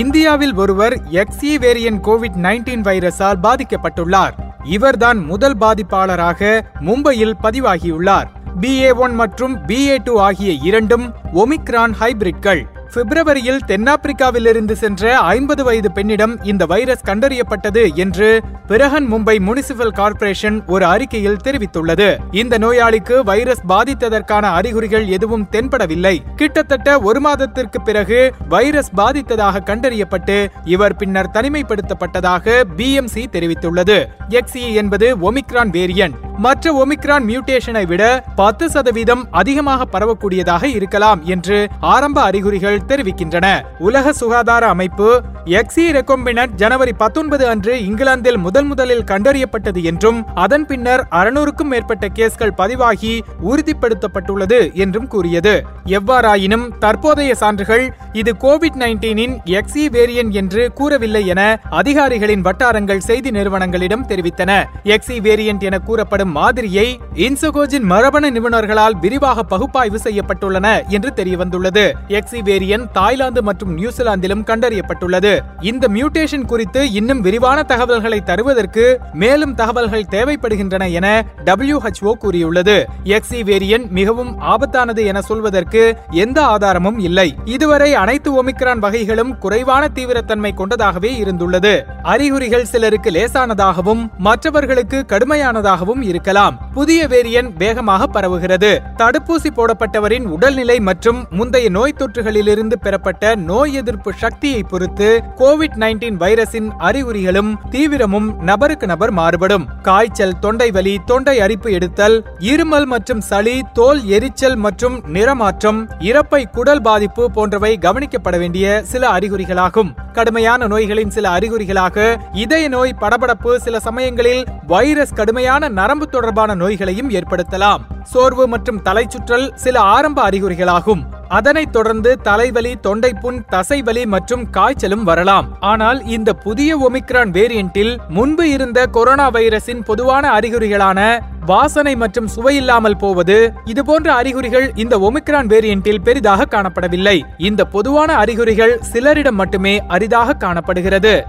இந்தியாவில் ஒருவர் XE வேரியன் Covid nineteen வைரஸால் பாதிக்கப்பட்டுள்ளார். இவர்தான் முதல் பாதிப்பாளராக மும்பையில் பதிவாகியுள்ளார். பிஏ ஒன் மற்றும் பிஏ டூ ஆகிய இரண்டும் ஒமிக்ரான் ஹைபிரிட்கள். பிப்ரவரியில் தென்னாப்பிரிக்காவிலிருந்து சென்ற ஐம்பது வயது பெண்ணிடம் இந்த வைரஸ் கண்டறியப்பட்டது என்று பிரஹன் மும்பை முனிசிபல் கார்ப்பரேஷன் ஒரு அறிக்கையில் தெரிவித்துள்ளது. இந்த நோயாளிக்கு வைரஸ் பாதித்ததற்கான அறிகுறிகள் எதுவும் தென்படவில்லை. கிட்டத்தட்ட ஒரு மாதத்திற்கு பிறகு வைரஸ் பாதித்ததாக கண்டறியப்பட்டு இவர் பின்னர் தனிமைப்படுத்தப்பட்டதாக பிஎம்சி தெரிவித்துள்ளது. எக்ஸி என்பது ஒமிக்ரான் வேரியன்ட். மற்ற ஒமிக்ரான் மியூட்டேஷனை விட பத்து சதவீதம் அதிகமாக பரவக்கூடியதாக இருக்கலாம் என்று ஆரம்ப அறிகுறிகள் தெரிவிக்கின்றன. உலக சுகாதார அமைப்பு எக்ஸி ரெக்கொம்பினட் ஜனவரி பத்தொன்பது அன்று இங்கிலாந்தில் முதல் முதலில் கண்டறியப்பட்டது என்றும் அதன் பின்னர் அறுநூறுக்கும் மேற்பட்ட கேஸ்கள் பதிவாகி உறுதிப்படுத்தப்பட்டுள்ளது என்றும் கூறியது. எவ்வாறாயினும் தற்போதைய சான்றுகள் இது கோவிட் நைன்டீனின் எக்ஸி வேரியன் என்று கூறவில்லை என அதிகாரிகளின் வட்டாரங்கள் செய்தி நிறுவனங்களிடம் தெரிவித்தன. எக்ஸி வேரியன்ட் என கூறப்படும் மாதிரியை இன்சுகோஜின் மரபணு நிபுணர்களால் விரிவாக பகுப்பாய்வு செய்யப்பட்டுள்ளன என்று தெரியவந்துள்ளது. எக்ஸி வேரியன் தாய்லாந்து மற்றும் நியூசிலாந்திலும் கண்டறியப்பட்டுள்ளது. இந்த மியூட்டேஷன் குறித்து இன்னும் விரிவான தகவல்களை தருவதற்கு மேலும் தகவல்கள் தேவைப்படுகின்றன என டபிள்யூஹெச்ஓ கூறியுள்ளது. எக்ஸி வேரியன் மிகவும் ஆபத்தானது என சொல்வதற்கு எந்த ஆதாரமும் இல்லை. இதுவரை அனைத்து ஒமிக்ரான் வகைகளும் குறைவான தீவிரத்தன்மை கொண்டதாகவே இருந்துள்ளது. அறிகுறிகள் சிலருக்கு லேசானதாகவும் மற்றவர்களுக்கு கடுமையானதாகவும் இருக்கலாம் புதிய வேரியன்ட் வேகமாக பரவுகிறது. தடுப்பூசி போடப்பட்டவரின் உடல்நிலை மற்றும் முந்தைய நோய் தொற்றுகளிலிருந்து பெறப்பட்ட நோய் எதிர்ப்பு சக்தியை பொறுத்து கோவிட் நைன்டீன் வைரஸின் அறிகுறிகளும் தீவிரமும் நபருக்கு நபர் மாறுபடும். காய்ச்சல் தொண்டை வலி தொண்டை அரிப்பு எடுத்தல் இருமல் மற்றும் சளி தோல் எரிச்சல் மற்றும் நிறமாற்றம் இறப்பை குடல் பாதிப்பு போன்றவை கவனிக்கப்பட வேண்டிய சில அறிகுறிகளாகும். கடுமையான நோய்களின் சில அறிகுறிகளாக இதய நோய் படபடப்பு சில சமயங்களில் வைரஸ் கடுமையான நரம்பு தொடர்பான நோய்களையும் ஏற்படுத்தலாம். சோர்வு மற்றும் தலைச்சுற்றல் சில ஆரம்ப அறிகுறிகளாகும். அதனைத் தொடர்ந்து தலைவலி தொண்டைப்புண் தசைவலி மற்றும் காய்ச்சலும் வரலாம். ஆனால் இந்த புதிய ஒமிக்ரான் வேரியண்டில் முன்பு இருந்த கொரோனா வைரஸின் பொதுவான அறிகுறிகளான வாசனை மற்றும் சுவையில்லாமல் போவது இதுபோன்ற அறிகுறிகள் இந்த ஒமிக்ரான் வேரியண்டில் பெரிதாக காணப்படவில்லை. இந்த பொதுவான அறிகுறிகள் சிலரிடம் மட்டுமே அரிதாக காணப்படுகிறது.